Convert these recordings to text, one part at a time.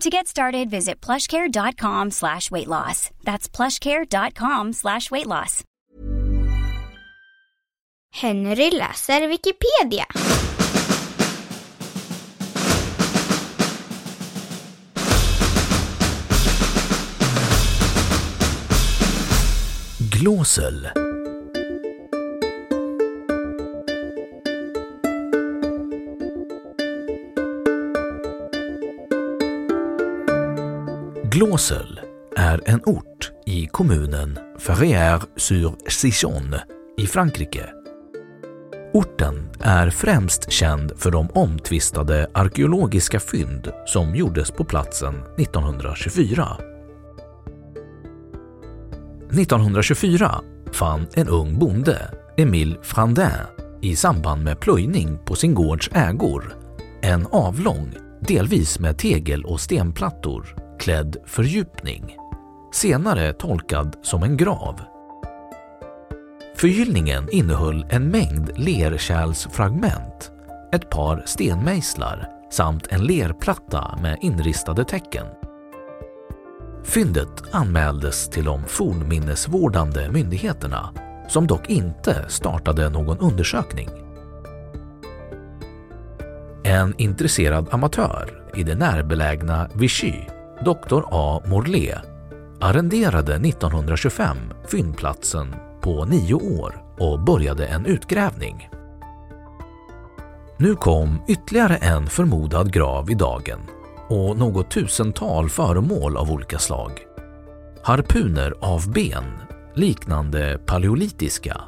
To get started, visit plushcare.com slash weight loss. That's plushcare.com slash weight loss. Henry läser Wikipedia. Glozel Glåsel är en ort i kommunen Ferrières-sur-Sichon i Frankrike. Orten är främst känd för de omtvistade arkeologiska fynd som gjordes på platsen 1924. 1924 fann en ung bonde, Emile Frandin, i samband med plöjning på sin gårds ägor en avlång, delvis med tegel och stenplattor, klädd fördjupning, senare tolkad som en grav. Förgyllningen innehöll en mängd lerkärlsfragment, ett par stenmejslar samt en lerplatta med inristade tecken. Fyndet anmäldes till de fornminnesvårdande myndigheterna som dock inte startade någon undersökning. En intresserad amatör i det närbelägna Vichy, Doktor A. Morlé, arrenderade 1925 fyndplatsen på nio år och började en utgrävning. Nu kom ytterligare en förmodad grav i dagen och något tusental föremål av olika slag. Harpuner av ben, liknande paleolitiska.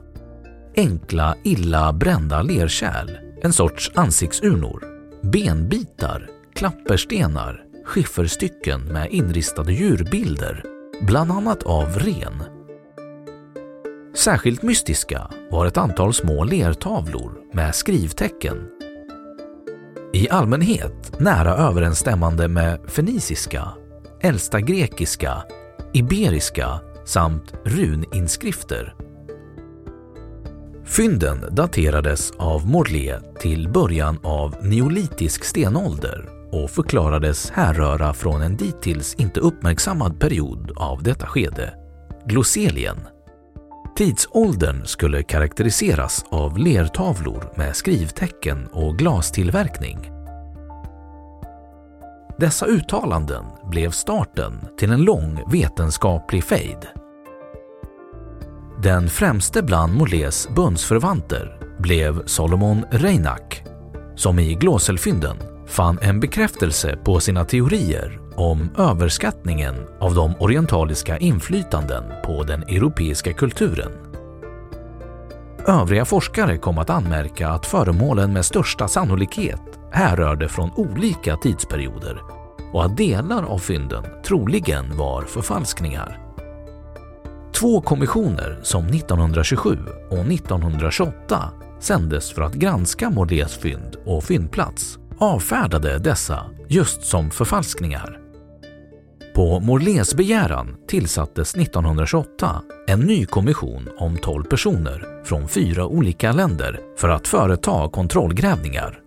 Enkla, illa brända lerkärl, en sorts ansiktsurnor. Benbitar, klapperstenar, skifferstycken med inristade djurbilder, bland annat av ren. Särskilt mystiska var ett antal små lertavlor med skrivtecken i allmänhet nära överensstämmande med feniciska, äldsta grekiska, iberiska samt runinskrifter. Fynden daterades av Morlé till början av neolitisk stenålder och förklarades härröra från en dittills inte uppmärksammad period av detta skede, glosselien. Tidsåldern skulle karaktäriseras av lertavlor med skrivtecken och glastillverkning. Dessa uttalanden blev starten till en lång vetenskaplig fejd. Den främste bland Molés bundsförvanter blev Solomon Reinach som i Glåselfynden fann en bekräftelse på sina teorier om överskattningen av de orientaliska inflytanden på den europeiska kulturen. Övriga forskare kom att anmärka att föremålen med största sannolikhet härrörde från olika tidsperioder och att delar av fynden troligen var förfalskningar. Två kommissioner som 1927 och 1928 sändes för att granska Mordés fynd och fyndplats avfärdade dessa just som förfalskningar. På Morlés begäran tillsattes 1928 en ny kommission om 12 personer från fyra olika länder för att företa kontrollgrävningar.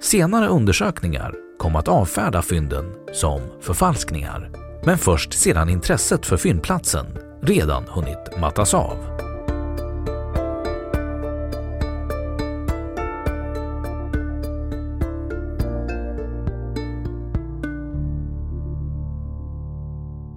Senare undersökningar kom att avfärda fynden som förfalskningar, men först sedan intresset för fyndplatsen redan hunnit mattas av.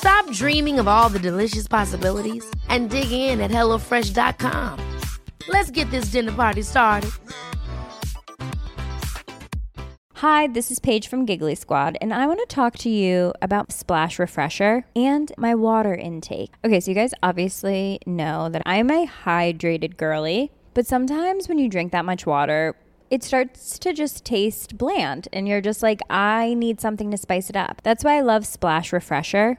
Stop dreaming of all the delicious possibilities and dig in at HelloFresh.com. Let's get this dinner party started. Hi, this is Paige from Giggly Squad, and I want to talk to you about Splash Refresher and my water intake. Okay, so you guys obviously know that I'm a hydrated girly, but sometimes when you drink that much water, it starts to just taste bland, and you're just like, I need something to spice it up. That's why I love Splash Refresher.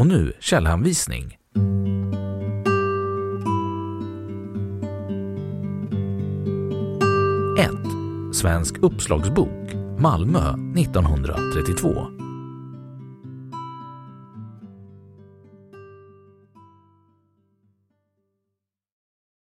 Och nu källhänvisning. 1. Svensk uppslagsbok, Malmö 1932.